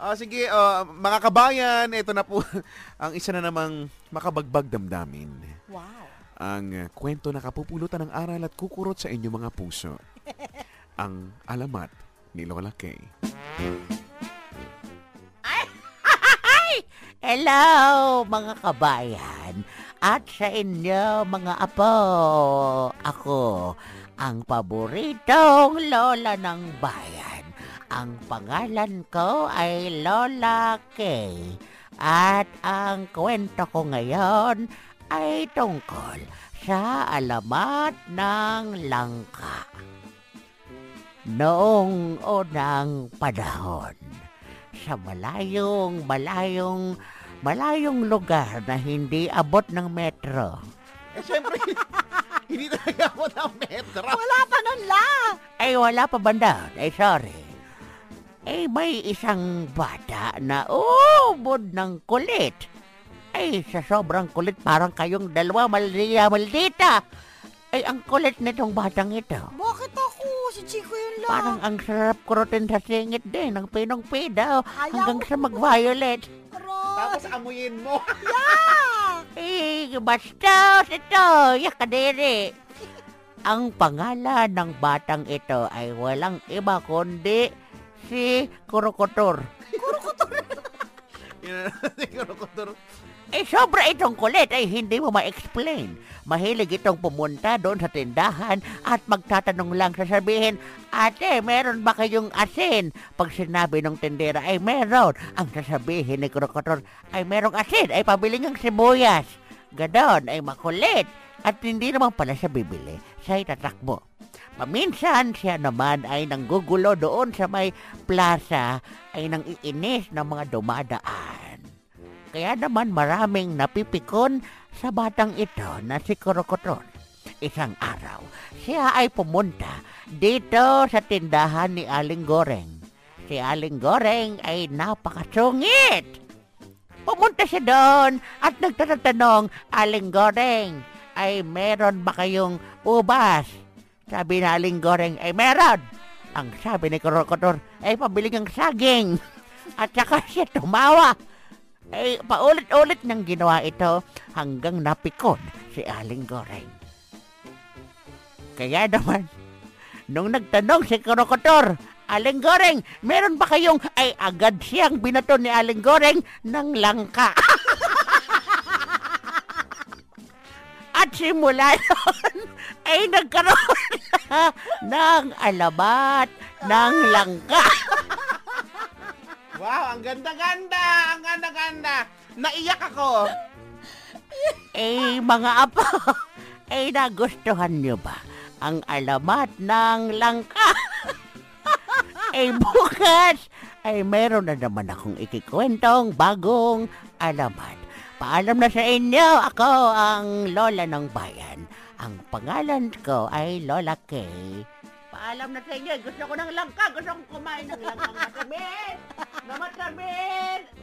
Ah, sige, ah, mga kabayan, ito na po ang isa na namang makabagbag damdamin. Wow. Ang uh, kwento na kapupulutan ng aral at kukurot sa inyong mga puso. ang alamat ni Lola Kay. Hello, mga kabayan. At sa inyo, mga apo, ako, ang paboritong lola ng bayan. Ang pangalan ko ay Lola Kay. At ang kwento ko ngayon ay tungkol sa alamat ng langka. Noong unang panahon, sa malayong, malayong, malayong lugar na hindi abot ng metro. Eh, syempre, hindi talaga ako ng metro. Wala pa nun la. Ay, wala pa banda. Ay, sorry. Eh, may isang bata na ubod ng kulit. Ay, sa sobrang kulit, parang kayong dalawa maldita, maldita. Ay, ang kulit nitong batang ito. Bakit ako? Si Chico yun lang. Parang ang sarap kurutin sa singit din ng pinong pida Ayaw hanggang sa mag-violet. Tapos amuyin mo. Ah! Eh, basta ito, yakadiri. Ang pangalan ng batang ito ay walang iba kundi si Kurokotor. Yan na siguro ko tur- Eh, sobra itong kulit ay hindi mo ma-explain. Mahilig itong pumunta doon sa tindahan at magtatanong lang sasabihin, Ate, meron ba kayong asin? Pag sinabi ng tindera ay meron. Ang sasabihin ni Krokotor ay merong asin, ay pabili ng sibuyas. Ganon ay makulit. At hindi naman pala siya bibili, siya ay tatakbo. Paminsan siya naman ay nanggugulo doon sa may plaza ay nang iinis ng mga dumadaan. Kaya naman maraming napipikon sa batang ito na si Krokotor. Isang araw, siya ay pumunta dito sa tindahan ni Aling Goreng. Si Aling Goreng ay napakasungit. Pumunta siya doon at nagtatanong, Aling Goreng, ay meron ba kayong ubas? Sabi ni Aling Goreng, ay meron. Ang sabi ni Krokotor, ay pabili ng saging. At saka siya tumawa. Ay, paulit-ulit niyang ginawa ito hanggang napikon si Aling Goreng. Kaya naman, nung nagtanong si Krokotor, Aling Goreng, meron ba kayong ay agad siyang binato ni Aling Goreng ng langka? At simula noon ay nagkaroon na ng alamat ng langka. Wow, ang ganda-ganda! Ang ganda-ganda! Naiyak ako! Eh, mga apo, eh, nagustuhan niyo ba ang alamat ng langka? eh, bukas, ay meron na naman akong ikikwentong bagong alamat. Paalam na sa inyo, ako ang Lola ng Bayan. Ang pangalan ko ay Lola Kay. Paalam na sa inyo, gusto ko ng langka, gusto kong kumain ng langka. Matamis! Na matamis!